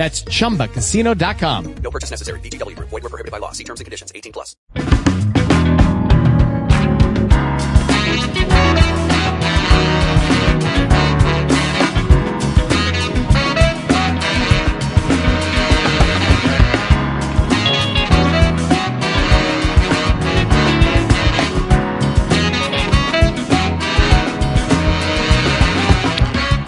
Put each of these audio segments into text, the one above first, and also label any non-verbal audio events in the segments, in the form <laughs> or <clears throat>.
That's chumbacasino.com. No purchase necessary. VGW Group. Void were prohibited by law. See terms and conditions. 18 plus.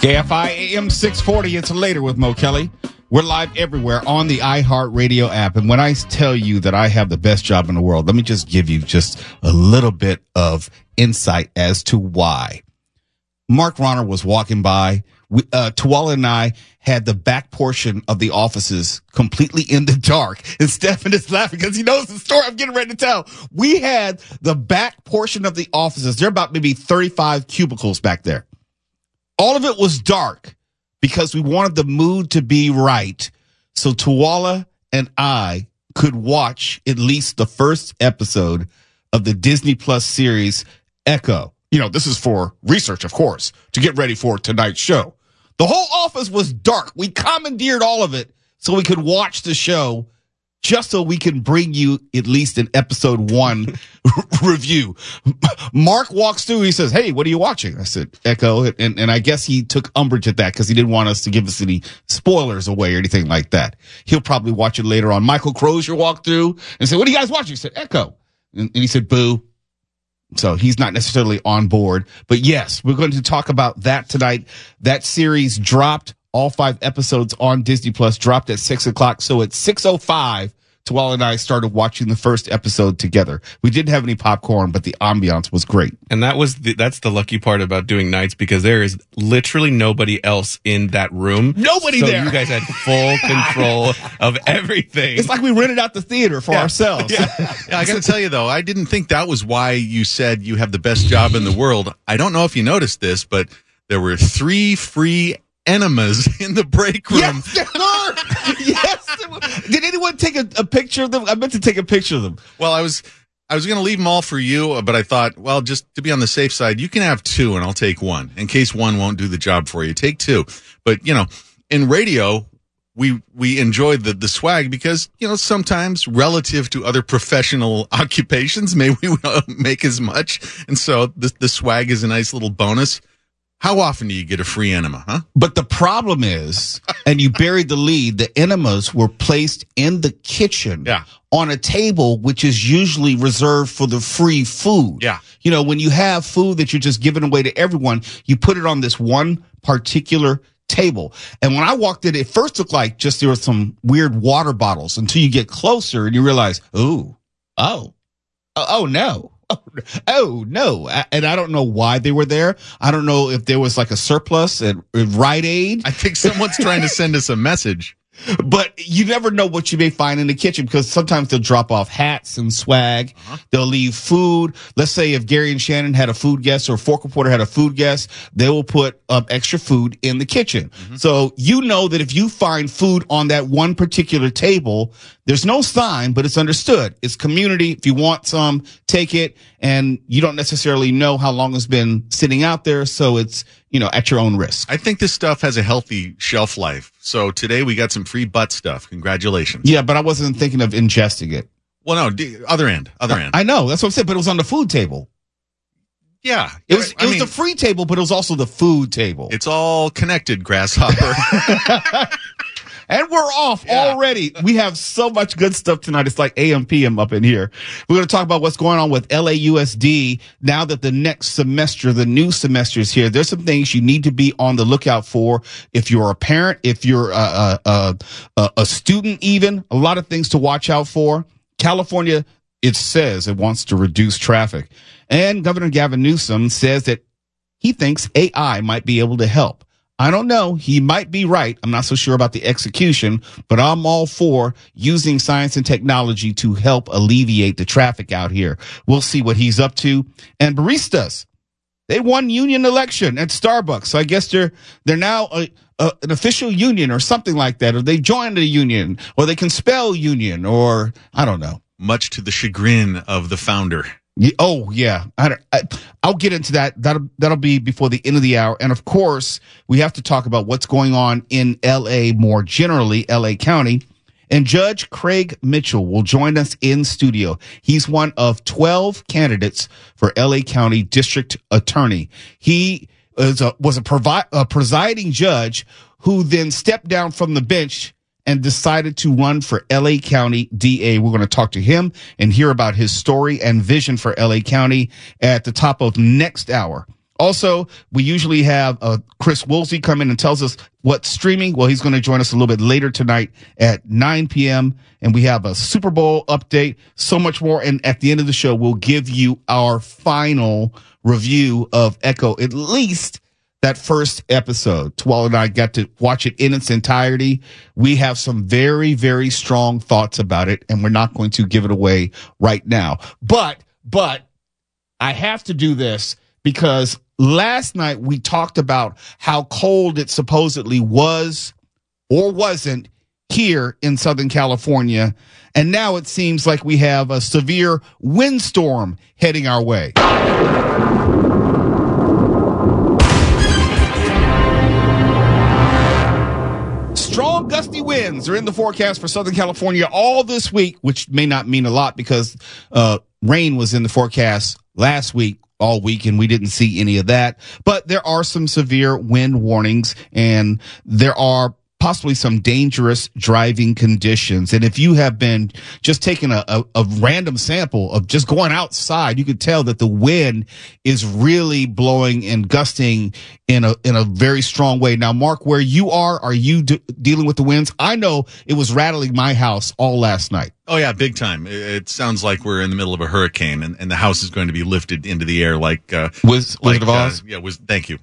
KFI AM 640. It's later with Mo Kelly. We're live everywhere on the iHeartRadio app. And when I tell you that I have the best job in the world, let me just give you just a little bit of insight as to why. Mark Ronner was walking by. We, uh, Tuwala and I had the back portion of the offices completely in the dark. <laughs> And Stefan is laughing because he knows the story I'm getting ready to tell. We had the back portion of the offices. There are about maybe 35 cubicles back there. All of it was dark because we wanted the mood to be right. So Tuwala and I could watch at least the first episode of the Disney Plus series Echo. You know, this is for research, of course, to get ready for tonight's show. The whole office was dark. We commandeered all of it so we could watch the show just so we can bring you at least an episode one <laughs> <laughs> review. Mark walks through. He says, Hey, what are you watching? I said, Echo. And, and I guess he took umbrage at that because he didn't want us to give us any spoilers away or anything like that. He'll probably watch it later on. Michael Crozier walked through and said, What are you guys watching? He said, Echo. And, and he said, Boo. So he's not necessarily on board. But yes, we're going to talk about that tonight. That series dropped all five episodes on Disney Plus dropped at six o'clock. So at 605, Tuwala and I started watching the first episode together. We didn't have any popcorn, but the ambiance was great. And that was the, that's the lucky part about doing nights because there is literally nobody else in that room. Nobody so there. You guys had full <laughs> control of everything. It's like we rented out the theater for ourselves. Yeah, I got to tell you though, I didn't think that was why you said you have the best job in the world. I don't know if you noticed this, but there were three free enemas <laughs> in the break room. Yes, there were. yes. Did anyone take a, a picture of them? I meant to take a picture of them. Well, I was I was going to leave them all for you, but I thought, well, just to be on the safe side, you can have two, and I'll take one in case one won't do the job for you. Take two, but you know, in radio. We we enjoy the the swag because you know sometimes relative to other professional <laughs> occupations, maybe we don't make as much, and so the the swag is a nice little bonus. How often do you get a free enema, huh? But the problem is, <laughs> and you buried the lead, the enemas were placed in the kitchen Yeah. on a table, which is usually reserved for the free food. Yeah. You know, when you have food that you're just giving away to everyone, you put it on this one particular table. And when I walked in, it first looked like just there were some weird water bottles until you get closer and you realize, oh, oh, oh, oh no. Oh, <laughs> oh no. And I don't know why they were there. I don't know if there was like a surplus at, at Rite Aid. I think someone's trying to send us a message. But you never know what you may find in the kitchen because sometimes they'll drop off hats and swag. Uh-huh. They'll leave food. Let's say if Gary and Shannon had a food guest or Fork Reporter had a food guest, they will put up extra food in the kitchen. Mm-hmm. So you know that if you find food on that one particular table, there's no sign, but it's understood. It's community. If you want some, take it. And you don't necessarily know how long it's been sitting out there. So it's, you know, at your own risk. I think this stuff has a healthy shelf life. So today we got some free butt stuff. Congratulations. Yeah, but I wasn't thinking of ingesting it. Well, no, d- other end, other end. I know. That's what I'm saying. But it was on the food table. yeah, It was, I it was mean, the free table, but it was also the food table. it's all connected, grasshopper. <laughs> <laughs> and we're off already. We have so much good stuff tonight. It's like AM PM up in here. We're going to talk about what's going on with LAUSD now that the next semester, the new semester is here. There's some things you need to be on the lookout for. If you're a parent, if you're a, a, a, a- a student, even a lot of things to watch out for. California, it says it wants to reduce traffic. And Governor Gavin Newsom says that he thinks AI might be able to help. I don't know. He might be right. I'm not so sure about the execution, but I'm all for using science and technology to help alleviate the traffic out here. We'll see what he's up to. And baristas, they won union election at Starbucks. So I guess they're, they're now a, a, an official union or something like that, or they joined a union, or they can spell union, or I don't know. Much to the chagrin of the founder. Oh yeah, I, I, I'll get into that. That'll that'll be before the end of the hour, and of course we have to talk about what's going on in L.A. more generally, L.A. County. And Judge Craig Mitchell will join us in studio. He's one of twelve candidates for L.A. County District Attorney. He a, was a, provi- a presiding judge who then stepped down from the bench and decided to run for LA County DA. We're going to talk to him and hear about his story and vision for LA County at the top of next hour. Also, we usually have uh, Chris Woolsey come in and tells us what's streaming. Well, he's going to join us a little bit later tonight at 9 p.m. And we have a Super Bowl update, so much more. And at the end of the show, we'll give you our final review of Echo, at least that first episode. Twala and I got to watch it in its entirety. We have some very, very strong thoughts about it, and we're not going to give it away right now. But, but I have to do this because last night we talked about how cold it supposedly was or wasn't here in Southern California. And now it seems like we have a severe windstorm heading our way. Gusty winds are in the forecast for Southern California all this week, which may not mean a lot because uh, rain was in the forecast last week all week and we didn't see any of that. But there are some severe wind warnings and there are possibly some dangerous driving conditions. And if you have been just taking a, a, a random sample of just going outside, you could tell that the wind is really blowing and gusting in a, in a very strong way. Now, Mark, where you are, are you de- dealing with the winds? I know it was rattling my house all last night. Oh yeah, big time. It, sounds like we're in the middle of a hurricane, and, and the house is going to be lifted into the air like uh, Wiz- like Wizard of Oz? Uh, yeah, was thank you.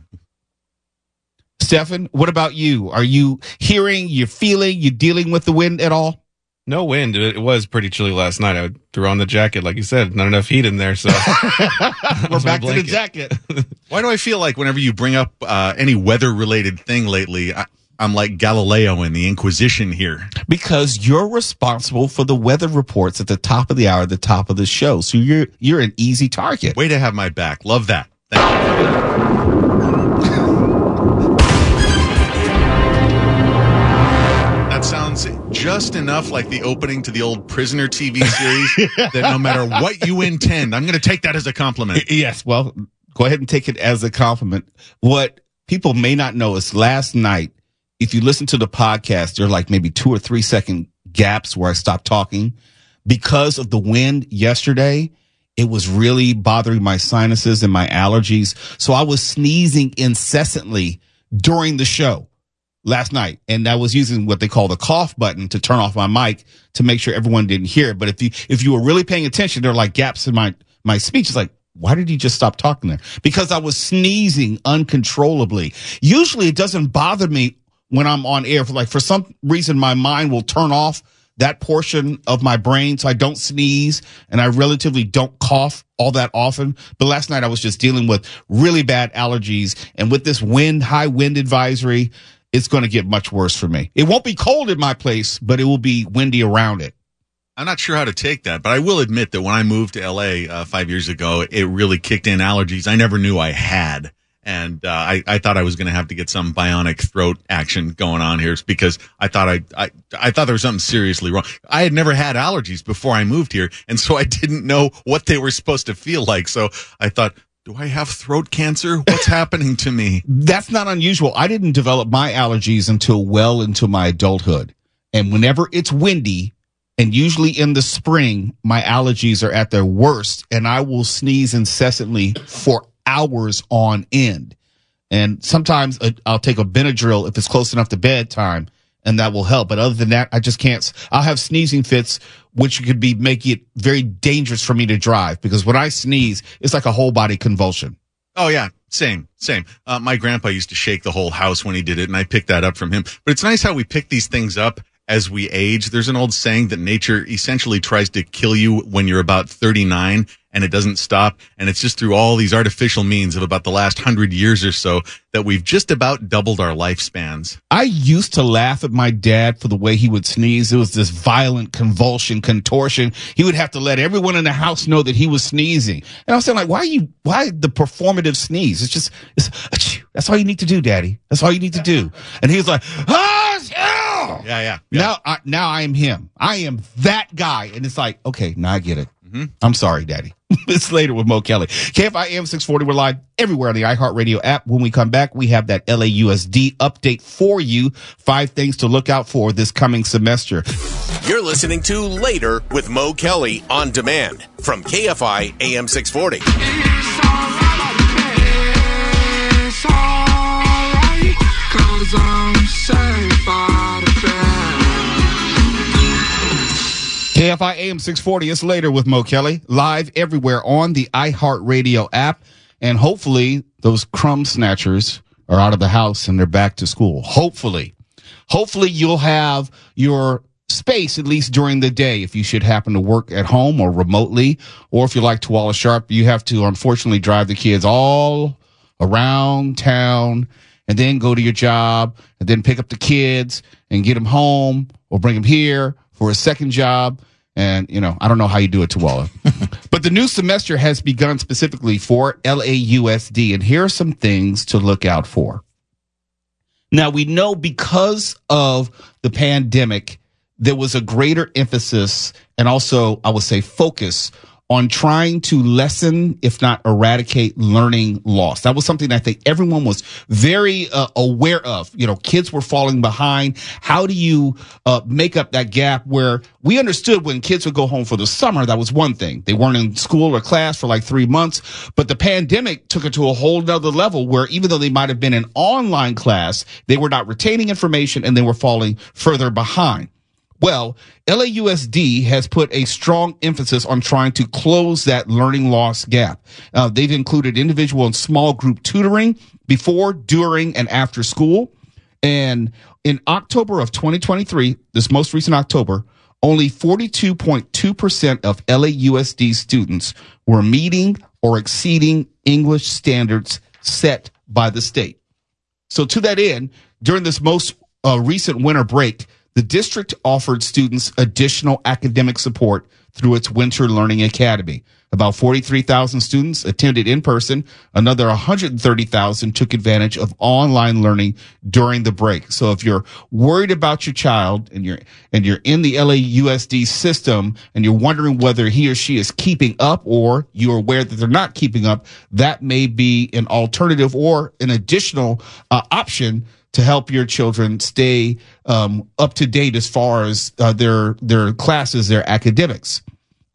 Stefan, what about you? Are you hearing, you're feeling, you're dealing with the wind at all? No wind. It was pretty chilly last night. I threw on the jacket, like you said. Not enough heat in there, so <laughs> We're back to the jacket. <laughs> Why do I feel like whenever you bring up uh, any weather related thing lately, I, I'm like Galileo in the Inquisition here. because you're responsible for the weather reports at the top of the hour, the top of the show. So you're you're an easy target. Way to have my back. Love that. Thank you. That just enough like the opening to the old Prisoner TV series <laughs> that no matter what you intend, I'm going to take that as a compliment. Yes, well, go ahead and take it as a compliment. What people may not know is last night, if you listen to the podcast, there are like maybe two or three second gaps where I stopped talking because of the wind yesterday. It was really bothering my sinuses and my allergies. So I was sneezing incessantly during the show last night. And I was using what they call the cough button to turn off my mic to make sure everyone didn't hear it. But if you, if you were really paying attention, there are like gaps in my, my speech. It's like, why did he just stop talking there? Because I was sneezing uncontrollably. Usually it doesn't bother me when I'm on air. For like, for some reason, my mind will turn off that portion of my brain. So I don't sneeze and I relatively don't cough all that often. But last night I was just dealing with really bad allergies. And with this wind, high wind advisory, it's going to get much worse for me. It won't be cold in my place, but it will be windy around it. I'm not sure how to take that, but I will admit that when I moved to LA uh, five years ago, it really kicked in allergies I never knew I had. And uh, I, I thought I was going to have to get some bionic throat action going on here because I thought I, I I thought there was something seriously wrong. I had never had allergies before I moved here, and so I didn't know what they were supposed to feel like. So I thought, do I have throat cancer? What's <laughs> happening to me? That's not unusual. I didn't develop my allergies until well into my adulthood. And whenever it's windy, and usually in the spring, my allergies are at their worst and I will sneeze incessantly for hours on end. And sometimes uh, I'll take a Benadryl if it's close enough to bedtime and that will help. But other than that, I just can't. I'll have sneezing fits, which could be making it very dangerous for me to drive because when I sneeze, it's like a whole body convulsion. Oh yeah, Same, same. Uh, my grandpa used to shake the whole house when he did it, and I picked that up from him. But it's nice how we pick these things up as we age. There's an old saying that nature essentially tries to kill you when you're about 39 and it doesn't stop. And it's just through all these artificial means of about the last hundred years or so that we've just about doubled our lifespans. I used to laugh at my dad for the way he would sneeze. It was this violent convulsion, contortion. He would have to let everyone in the house know that he was sneezing. And I was saying like, why you, why the performative sneeze? It's just, it's, that's all you need to do, daddy. That's all you need to do. And he was like, ah, yeah. Yeah, yeah. Now, I, now I am him. I am that guy. And it's like, okay, now I get it. Mm-hmm. I'm sorry, daddy. <laughs> it's later with Mo Kelly. KFI AM 640. We're live everywhere on the iHeartRadio app. When we come back, we have that LAUSD update for you. Five things to look out for this coming semester. You're listening to Later with Mo Kelly on demand from KFI AM 640. It's alright, it's alright, cause KFI AM 640. It's later with Mo Kelly. Live everywhere on the iHeartRadio app. And hopefully those crumb snatchers are out of the house and they're back to school. Hopefully. Hopefully you'll have your space at least during the day if you should happen to work at home or remotely. Or if you're like Tuala Sharp, you have to unfortunately drive the kids all around town and then go to your job and then pick up the kids and get them home or bring them here for a second job. And, you know, I don't know how you do it, Tuala. <laughs> but the new semester has begun specifically for LAUSD. And here are some things to look out for. Now, we know because of the pandemic, there was a greater emphasis and also, I would say, focus on trying to lessen, if not eradicate, learning loss. That was something I think everyone was very uh, aware of. You know, kids were falling behind. How do you uh, make up that gap where we understood when kids would go home for the summer, that was one thing. They weren't in school or class for like three months, but the pandemic took it to a whole nother level where even though they might have been in online class, they were not retaining information and they were falling further behind. Well, LAUSD has put a strong emphasis on trying to close that learning loss gap. Uh, they've included individual and small group tutoring before, during, and after school. And in October of 2023, this most recent October, only 42.2% of LAUSD students were meeting or exceeding English standards set by the state. So to that end, during this most uh, recent winter break, the district offered students additional academic support through its Winter Learning Academy. About 43,000 students attended in person. Another 130,000 took advantage of online learning during the break. So if you're worried about your child and you're, and you're in the LAUSD system and you're wondering whether he or she is keeping up or you're aware that they're not keeping up, that may be an alternative or an additional uh, option to help your children stay um, up to date as far as uh, their their classes, their academics.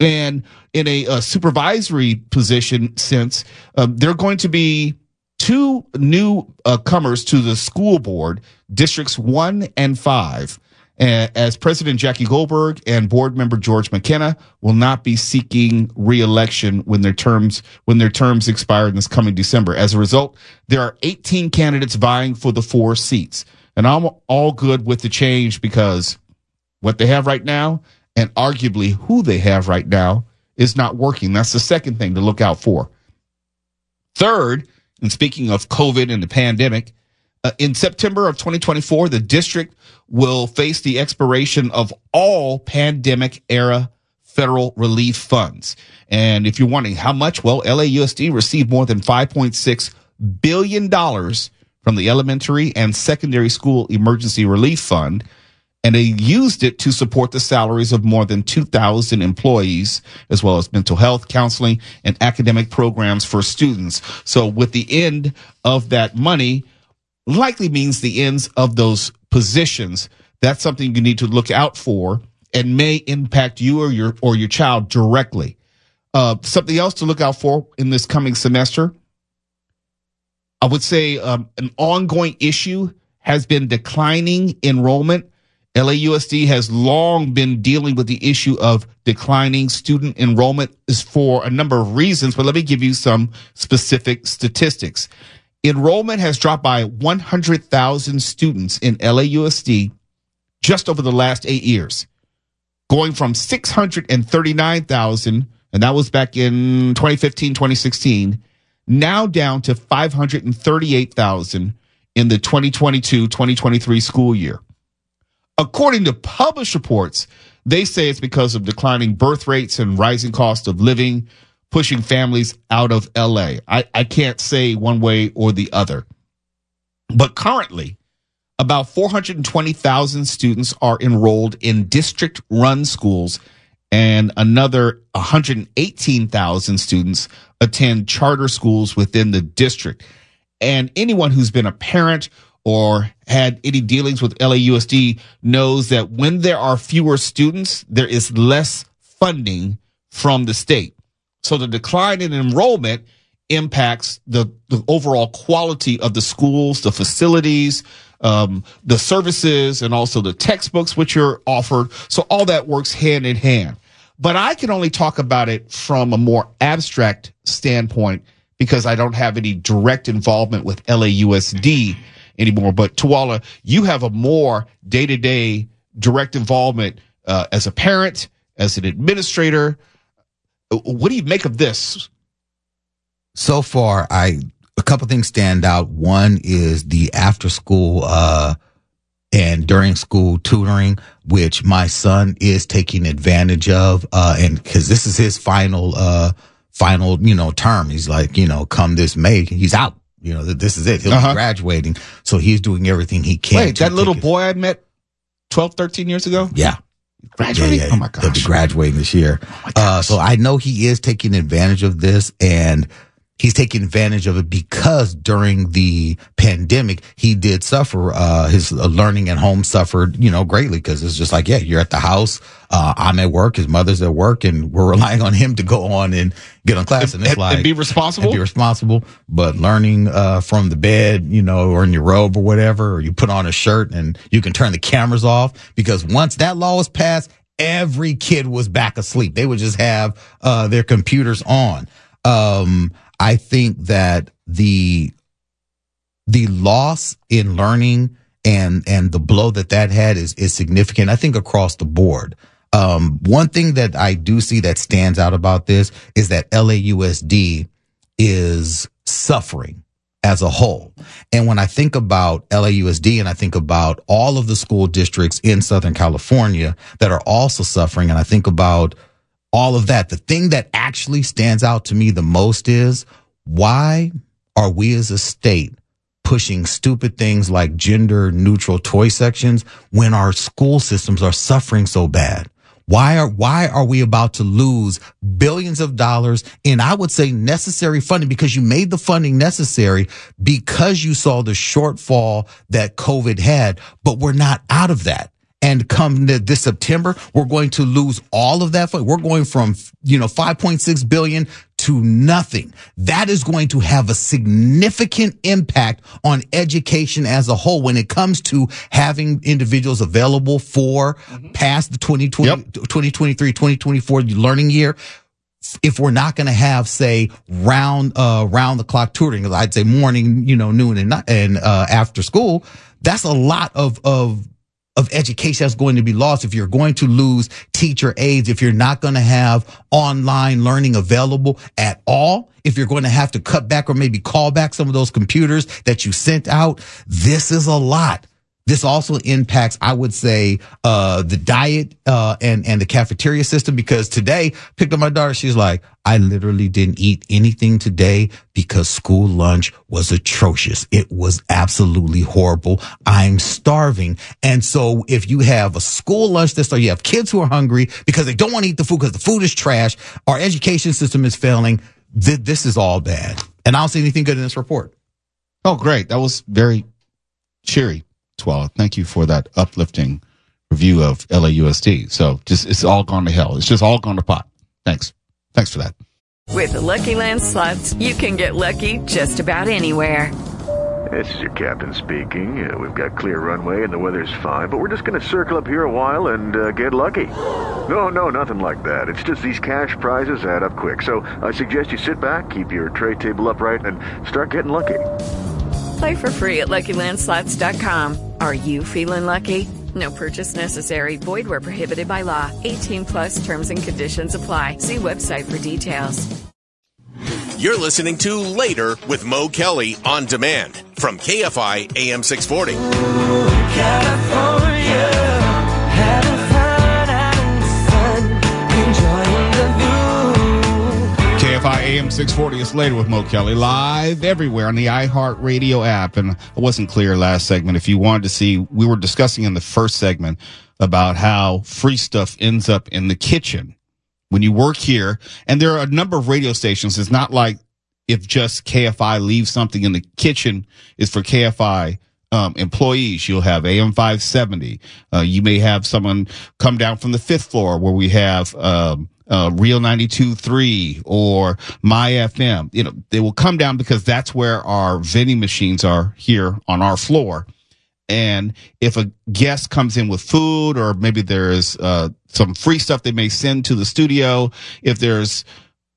And in a, a supervisory position sense, um, they're going to be two new uh, comers to the school board, districts one and five. As President Jackie Goldberg and board member George McKenna will not be seeking reelection when their terms when their terms expire in this coming December. As a result, there are 18 candidates vying for the four seats, and I'm all good with the change because what they have right now and arguably who they have right now is not working. That's the second thing to look out for. Third, and speaking of COVID and the pandemic, uh, in September of 2024, the district will face the expiration of all pandemic era federal relief funds. And if you're wondering how much, well, LAUSD received more than $5.6 billion from the elementary and secondary school emergency relief fund. And they used it to support the salaries of more than 2,000 employees, as well as mental health, counseling, and academic programs for students. So with the end of that money, likely means the ends of those positions. That's something you need to look out for and may impact you or your or your child directly. Uh, something else to look out for in this coming semester. I would say um, an ongoing issue has been declining enrollment LAUSD has long been dealing with the issue of declining student enrollment is for a number of reasons, but let me give you some specific statistics. Enrollment has dropped by 100,000 students in LAUSD just over the last eight years, going from 639,000, and that was back in 2015, 2016, now down to 538,000 in the 2022, 2023 school year. According to published reports, they say it's because of declining birth rates and rising cost of living, pushing families out of LA. I, I can't say one way or the other. But currently, about 420,000 students are enrolled in district run schools, and another 118,000 students attend charter schools within the district. And anyone who's been a parent or had any dealings with LAUSD knows that when there are fewer students, there is less funding from the state. So the decline in enrollment impacts the, the overall quality of the schools, the facilities, um, the services, and also the textbooks which are offered. So all that works hand in hand. But I can only talk about it from a more abstract standpoint because I don't have any direct involvement with LAUSD anymore. But Tuala, you have a more day to day direct involvement uh, as a parent, as an administrator. What do you make of this? so far i a couple things stand out one is the after school uh and during school tutoring which my son is taking advantage of uh and because this is his final uh final you know term he's like you know come this may he's out you know this is it he'll Uh-huh. be graduating so he's doing everything he can Wait, that little boy I met 12, 13 years ago? yeah Graduating? yeah, yeah. Oh my gosh. He'll be graduating this year. Oh uh, so I know he is taking advantage of this and he's taking advantage of it because during the pandemic, he did suffer, uh, his uh, learning at home suffered, you know, greatly because it's just like, yeah, you're at the house. Uh, I'm at work. His mother's at work and we're <laughs> relying on him to go on and get on class. And, it's And- like, and be responsible? and be responsible, but learning, uh, from the bed, you know, or in your robe or whatever, or you put on a shirt and you can turn the cameras off because once that law was passed, every kid was back asleep. They would just have, uh, their computers on. Um, I think that the, the loss in learning and, and the blow that that had is, is significant. I think across the board. Um, one thing that I do see that stands out about this is that LAUSD is suffering as a whole. And when I think about LAUSD and I think about all of the school districts in Southern California that are also suffering, and I think about all of that, the thing that actually stands out to me the most is why are we as a state pushing stupid things like gender neutral toy sections when our school systems are suffering so bad? Why are, why are we about to lose billions of dollars in, I would say necessary funding because you made the funding necessary because you saw the shortfall that COVID had, but we're not out of that. And come this September, we're going to lose all of that. We're going from, you know, 5.6 billion to nothing. That is going to have a significant impact on education as a whole when it comes to having individuals available for past the 2020, Yep. 2023, 2024 learning year if we're not going to have say round uh round the clock tutoring i'd say morning you know noon and night and uh after school that's a lot of of of education that's going to be lost if you're going to lose teacher aides if you're not going to have online learning available at all if you're going to have to cut back or maybe call back some of those computers that you sent out this is a lot this also impacts, I would say, uh, the diet, uh, and, and the cafeteria system because today picked up my daughter. She's like, I literally didn't eat anything today because school lunch was atrocious. It was absolutely horrible. I'm starving. And so if you have a school lunch that's, or you have kids who are hungry because they don't want to eat the food because the food is trash, our education system is failing. Th- this is all bad. And I don't see anything good in this report. Oh, great. That was very cheery, Twala. Thank you for that uplifting review of LAUSD. So just, it's all gone to hell. It's just all gone to pot. Thanks. Thanks for that. With the Lucky Land slots, you can get lucky just about anywhere. This is your captain speaking. Uh, we've got clear runway and the weather's fine, but we're just going to circle up here a while and uh, get lucky. No, no, nothing like that. It's just these cash prizes add up quick. So I suggest you sit back, keep your tray table upright, and start getting lucky. Play for free at LuckyLandSlots.com. Are you feeling lucky? No purchase necessary. Void where prohibited by law. 18 plus terms and conditions apply. See website for details. You're listening to Later with Mo Kelly on demand from KFI AM 640. KFI AM 640 is later with Mo Kelly live everywhere on the iHeartRadio app. And I wasn't clear last segment. If you wanted to see, we were discussing in the first segment about how free stuff ends up in the kitchen when you work here. And there are a number of radio stations. It's not like if just KFI leaves something in the kitchen is for KFI um, employees. You'll have AM 570. Uh, you may have someone come down from the fifth floor where we have, um, uh, Real 92.3 or My FM. You know, they will come down because that's where our vending machines are here on our floor. And if a guest comes in with food or maybe there's, uh, some free stuff they may send to the studio, if there's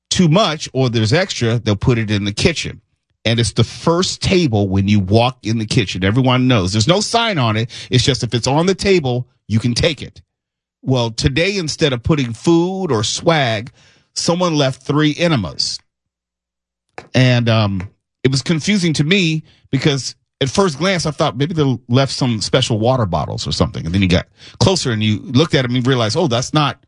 too much or there's extra, they'll put it in the kitchen. And it's the first table when you walk in the kitchen. Everyone knows there's no sign on it. It's just if it's on the table, you can take it. Well, today, instead of putting food or swag, someone left three enemas. And um, it was confusing to me because at first glance, I thought maybe they left some special water bottles or something. And then you got closer and you looked at them and you realized, oh, that's not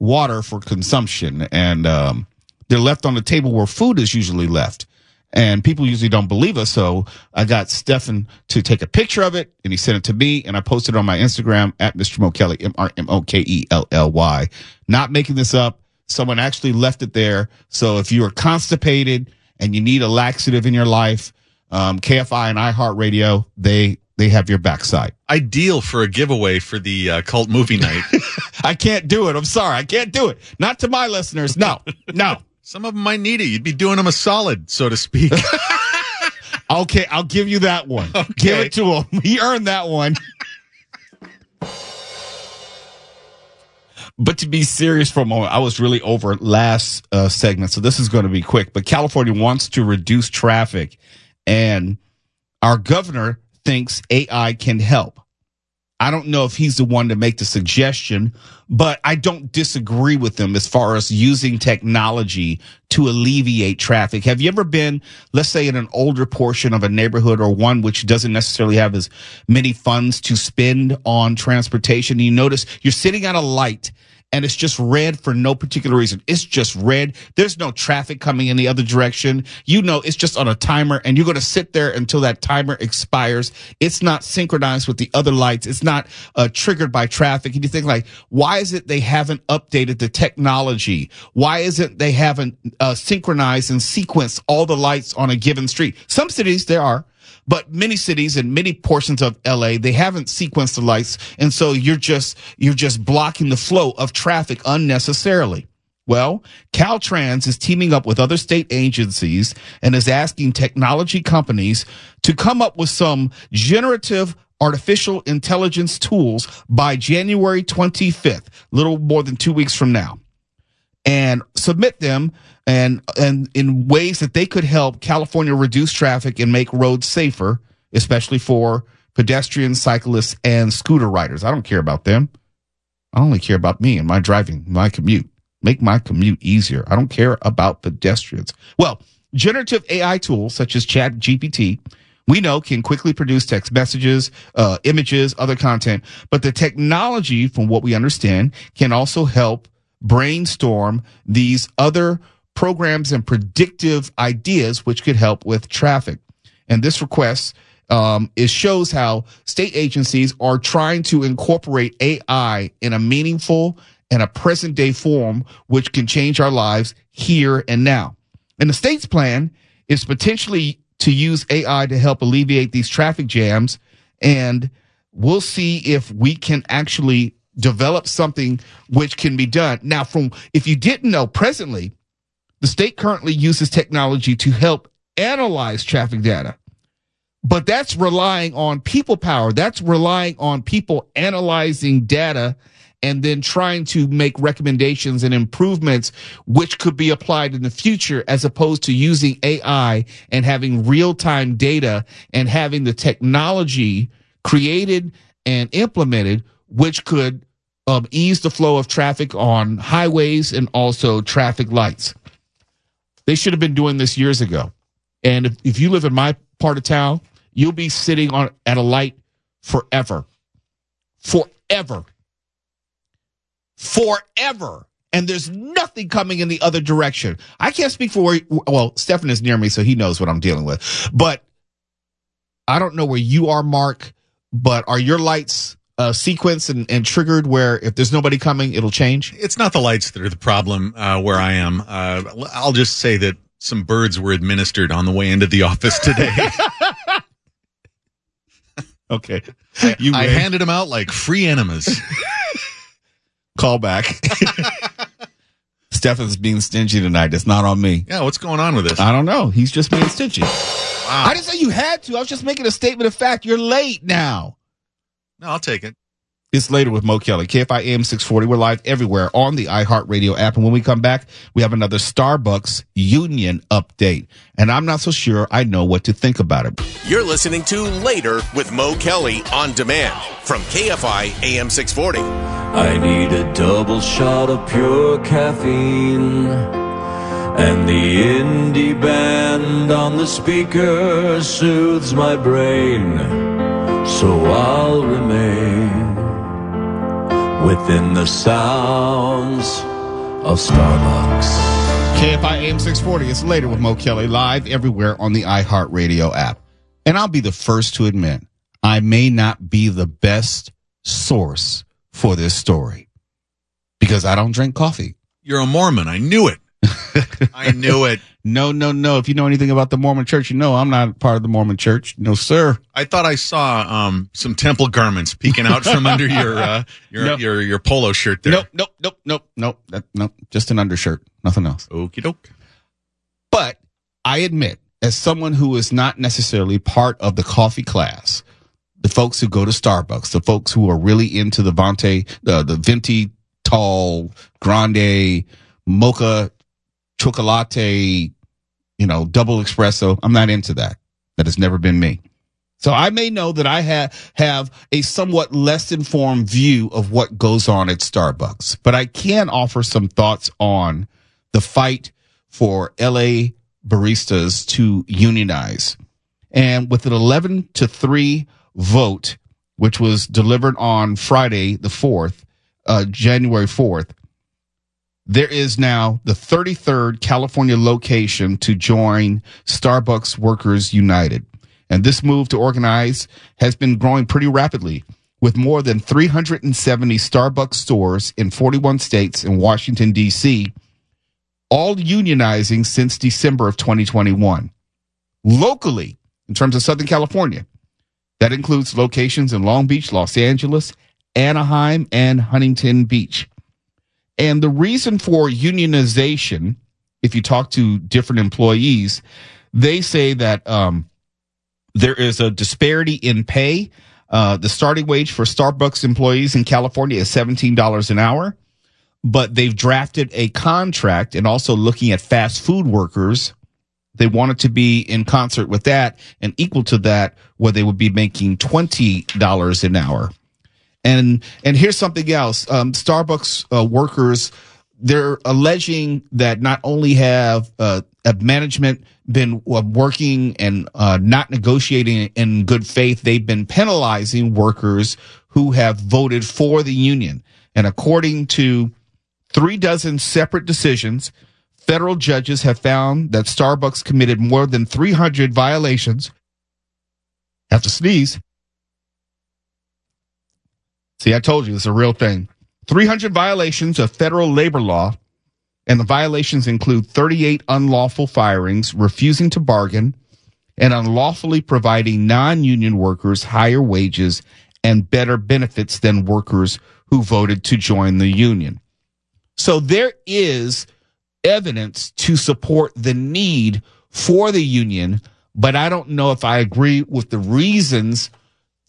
water for consumption. And um, they're left on the table where food is usually left. And people usually don't believe us. So I got Stefan to take a picture of it and he sent it to me and I posted it on my Instagram at Mr. Mo Kelly, M-R-M-O-K-E-L-L-Y. Not making this up. Someone actually left it there. So if you are constipated and you need a laxative in your life, um, KFI and iHeartRadio, they, they have your backside. Ideal for a giveaway for the uh, cult movie night. <laughs> I can't do it. I'm sorry. I can't do it. Not to my listeners. No, no. Some of them might need it. You'd be doing them a solid, so to speak. <laughs> <laughs> Okay, I'll give you that one. Give it to him. <laughs> He earned that one. but to be serious for a moment, I was really over last uh, segment, so this is going to be quick. But California wants to reduce traffic, and our governor thinks AI can help. I don't know if he's the one to make the suggestion, but I don't disagree with him as far as using technology to alleviate traffic. Have you ever been, let's say, in an older portion of a neighborhood or one which doesn't necessarily have as many funds to spend on transportation? You notice you're sitting at a light and it's just red for no particular reason. It's just red. There's no traffic coming in the other direction. You know, it's just on a timer and you're going to sit there until that timer expires. It's not synchronized with the other lights. It's not uh, triggered by traffic. And you think like, why is it they haven't updated the technology? Why isn't they haven't uh, synchronized and sequenced all the lights on a given street? Some cities there are. But many cities and many portions of LA, they haven't sequenced the lights. And so you're just, you're just blocking the flow of traffic unnecessarily. Well, Caltrans is teaming up with other state agencies and is asking technology companies to come up with some generative artificial intelligence tools by January 25th, little more than two weeks from now and submit them and and in ways that they could help California reduce traffic and make roads safer, especially for pedestrians, cyclists, and scooter riders. I don't care about them. I only care about me and my driving, my commute. Make my commute easier. I don't care about pedestrians. Well, generative AI tools such as Chat GPT, we know can quickly produce text messages, uh, images, other content, but the technology, from what we understand, can also help brainstorm these other programs and predictive ideas which could help with traffic. And this request um, it shows how state agencies are trying to incorporate AI in a meaningful and a present day form, which can change our lives here and now. And the state's plan is potentially to use AI to help alleviate these traffic jams. And we'll see if we can actually develop something which can be done. Now, from if you didn't know, presently, the state currently uses technology to help analyze traffic data. But that's relying on people power. That's relying on people analyzing data and then trying to make recommendations and improvements which could be applied in the future as opposed to using AI and having real time data and having the technology created and implemented which could um, ease the flow of traffic on highways and also traffic lights. They should have been doing this years ago. And if, if you live in my part of town, you'll be sitting on at a light forever. Forever. Forever. And there's nothing coming in the other direction. I can't speak for where, well, Stefan is near me, so he knows what I'm dealing with. But I don't know where you are, Mark, but are your lights uh, sequenced and, and triggered where if there's nobody coming, it'll change? It's not the lights that are the problem uh, where I am. Uh, I'll just say that some birds were administered on the way into the office today. <laughs> Okay. I, You I handed them out like free enemas. <laughs> Call back. <laughs> Stefan's being stingy tonight. It's not on me. yeah, what's going on with this? I don't know. He's just being stingy. Wow. I didn't say you had to. I was just making a statement of fact. You're late now. No, I'll take it. It's later with Mo Kelly. KFI AM 640. We're live everywhere on the iHeartRadio app. And when we come back, we have another Starbucks union update. And I'm not so sure I know what to think about it. You're listening to Later with Mo Kelly on demand from KFI AM 640. I need a double shot of pure caffeine. And the indie band on the speaker soothes my brain. So I'll remain within the sounds of Starbucks. KFI AM 640. It's later with Mo Kelly live everywhere on the iHeartRadio app. And I'll be the first to admit, I may not be the best source for this story because I don't drink coffee. You're a Mormon. I knew it. <laughs> I knew it. No, no, no. If you know anything about the Mormon church, you know I'm not part of the Mormon church. No, sir. I thought I saw um, some temple garments peeking out from under your uh, your, No. your your polo shirt there. Nope, nope, nope, nope, nope. That, nope. Just an undershirt. Nothing else. Okie doke. But I admit, as someone who is not necessarily part of the coffee class, the folks who go to Starbucks, the folks who are really into the Vente, uh, the Venti tall, grande, mocha, chocolate, you know, double espresso. I'm not into that. That has never been me. So I may know that I have have a somewhat less informed view of what goes on at Starbucks, but I can offer some thoughts on the fight for LA baristas to unionize. And with an 11 to 3 vote, which was delivered on Friday, the 4th, uh, January 4th, there is now the 33rd California location to join Starbucks Workers United. And this move to organize has been growing pretty rapidly with more than 370 Starbucks stores in 41 states and Washington, D.C., all unionizing since December of 2021. Locally, in terms of Southern California, that includes locations in Long Beach, Los Angeles, Anaheim, and Huntington Beach. And the reason for unionization, if you talk to different employees, they say that um, there is a disparity in pay. Uh, the starting wage for Starbucks employees in California is $17 an hour, but they've drafted a contract and also looking at fast food workers. They want it to be in concert with that and equal to that, where they would be making $20 an hour. And and here's something else. Um, Starbucks uh, workers they're alleging that not only have uh, management been uh, working and uh, not negotiating in good faith, they've been penalizing workers who have voted for the union. And according to three dozen separate decisions, federal judges have found that Starbucks committed more than 300 violations. Have to sneeze. See, I told you it's a real thing. 300 violations of federal labor law, and the violations include 38 unlawful firings, refusing to bargain, and unlawfully providing non union workers higher wages and better benefits than workers who voted to join the union. So there is evidence to support the need for the union, but I don't know if I agree with the reasons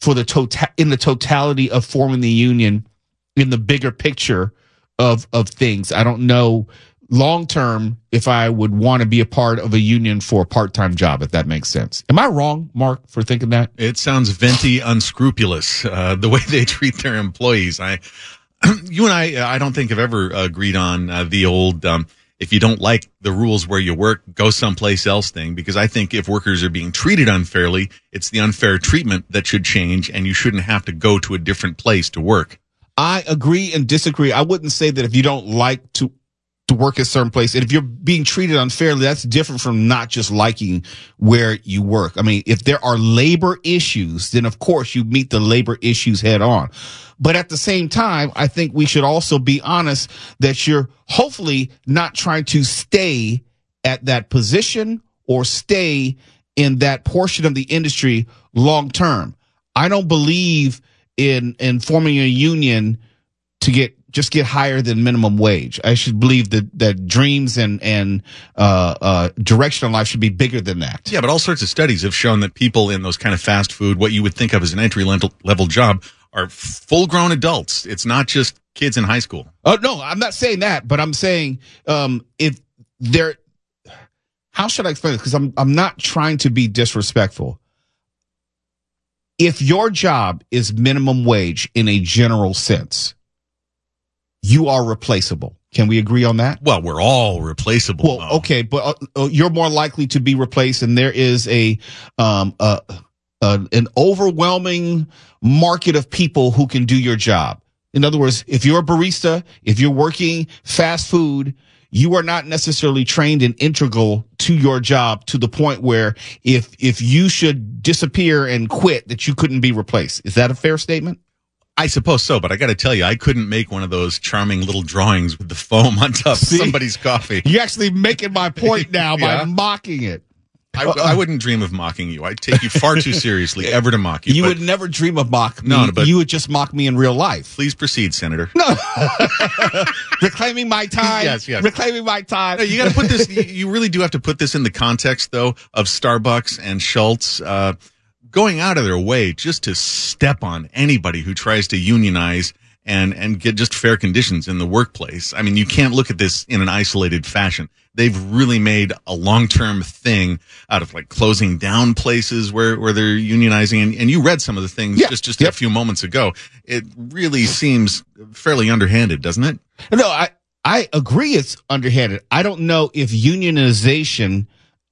for the total in the totality of forming the union in the bigger picture of of things. I don't know long term if I would want to be a part of a union for a part time job, if that makes sense. Am I wrong, Mark, for thinking that? It sounds venti unscrupulous, uh, the way <laughs> they treat their employees. I, <clears throat> you and I, I don't think have ever agreed on uh, the old, um, if you don't like the rules where you work, go someplace else thing. Because I think if workers are being treated unfairly, it's the unfair treatment that should change and you shouldn't have to go to a different place to work. I agree and disagree. I wouldn't say that if you don't like to to work at certain place, and if you're being treated unfairly, that's different from not just liking where you work. I mean, if there are labor issues, then of course you meet the labor issues head on. But at the same time, I think we should also be honest that you're hopefully not trying to stay at that position or stay in that portion of the industry long term. I don't believe in in forming a union to get just get higher than minimum wage. I should believe that that dreams and and uh, uh, direction in life should be bigger than that. Yeah, but all sorts of studies have shown that people in those kind of fast food, what you would think of as an entry level job, are full grown adults. It's not just kids in high school. Oh no, I'm not saying that, but I'm saying um, if there, how should I explain this? Because I'm I'm not trying to be disrespectful. If your job is minimum wage in a general sense, you are replaceable. Can we agree on that? Well, we're all replaceable. Well, okay, but uh, uh, you're more likely to be replaced, and there is a um uh, uh, an overwhelming market of people who can do your job. In other words, if you're a barista, if you're working fast food, you are not necessarily trained and integral to your job to the point where if if you should disappear and quit, that you couldn't be replaced. Is that a fair statement? I suppose so, but I got to tell you, I couldn't make one of those charming little drawings with the foam <laughs> on top See? of somebody's coffee. You're actually making my point now Yeah. by mocking it. I, I wouldn't dream of mocking you. I'd take you far too seriously <laughs> ever to mock you. You would never dream of mock me. No, but- you would just mock me in real life. please proceed, Senator. No. <laughs> reclaiming my time. Yes, yes. Reclaiming my time. No, you got to put this. you- You really do have to put this in the context, though, of Starbucks and Schultz uh, going out of their way just to step on anybody who tries to unionize and and get just fair conditions in the workplace. I mean, you can't look at this in an isolated fashion. They've really made a long term thing out of like closing down places where where they're unionizing. And, and you read some of the things Yeah. just just a few moments ago. It really seems fairly underhanded, doesn't it? No, I, I agree it's underhanded. I don't know if unionization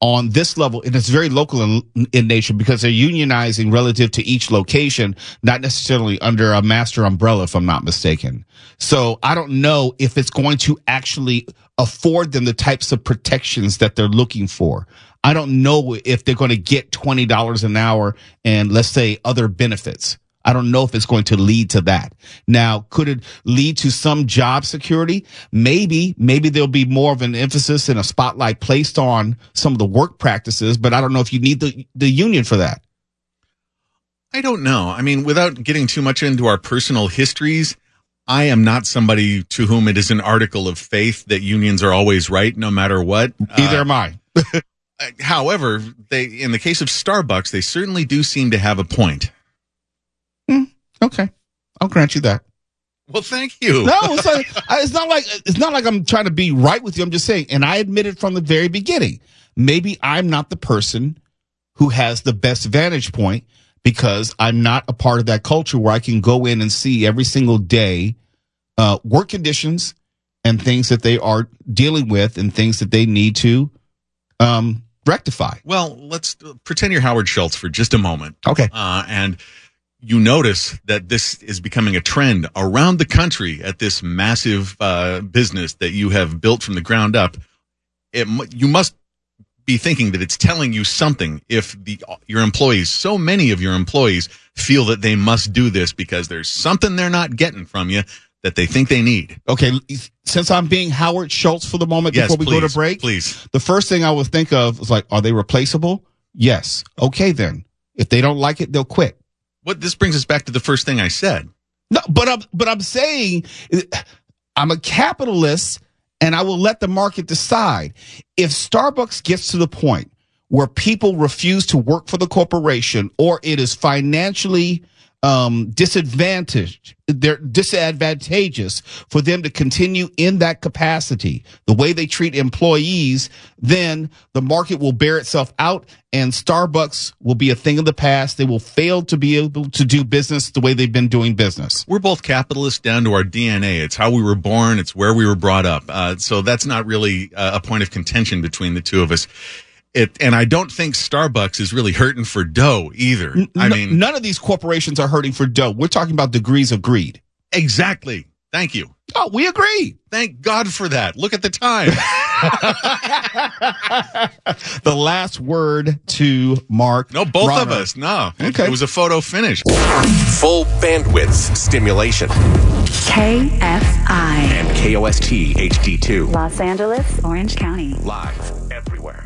on this level, and it's very local in, in nature because they're unionizing relative to each location, not necessarily under a master umbrella, if I'm not mistaken. So I don't know if it's going to actually afford them the types of protections that they're looking for. I don't know if they're going to get $20 an hour and let's say other benefits. I don't know if it's going to lead to that. Now, could it lead to some job security? Maybe, maybe there'll be more of an emphasis and a spotlight placed on some of the work practices, but I don't know if you need the, the union for that. I don't know. I mean, without getting too much into our personal histories, I am not somebody to whom it is an article of faith that unions are always right, no matter what. Neither Uh, am I. <laughs> however, they, in the case of Starbucks, they certainly do seem to have a point. Okay. I'll grant you that. Well, thank you. No, it's, like, it's not like it's not like I'm trying to be right with you. I'm just saying, and I admitted from the very beginning, maybe I'm not the person who has the best vantage point because I'm not a part of that culture where I can go in and see every single day uh, work conditions and things that they are dealing with and things that they need to um, rectify. Well, let's pretend you're Howard Schultz for just a moment. Okay. Uh, and you notice that this is becoming a trend around the country at this massive uh, business that you have built from the ground up. It, you must be thinking that it's telling you something if the your employees, so many of your employees, feel that they must do this because there's something they're not getting from you that they think they need. Okay, since I'm being Howard Schultz for the moment Yes, before we go to break, please. The first thing I would think of is like, are they replaceable? Yes. Okay, then. If they don't like it, they'll quit. What this brings us back to the first thing I said. No, but I'm but I'm saying I'm a capitalist and I will let the market decide. If Starbucks gets to the point where people refuse to work for the corporation or it is financially um, disadvantaged, they're disadvantageous for them to continue in that capacity, the way they treat employees, then the market will bear itself out and Starbucks will be a thing of the past. They will fail to be able to do business the way they've been doing business. We're both capitalists down to our DNA. It's how we were born. It's where we were brought up. Uh, so that's not really uh, a point of contention between the two of us. It, and I don't think Starbucks is really hurting for dough either. I N- mean, none of these corporations are hurting for dough. We're talking about degrees of greed. exactly. Thank you. Oh, we agree. Thank God for that. Look at the time. <laughs> <laughs> The last word to Mark. No, both of us. No. It- Okay. It was a photo finish. Full bandwidth stimulation. KFI. And KOST HD2. Los Angeles, Orange County. Live everywhere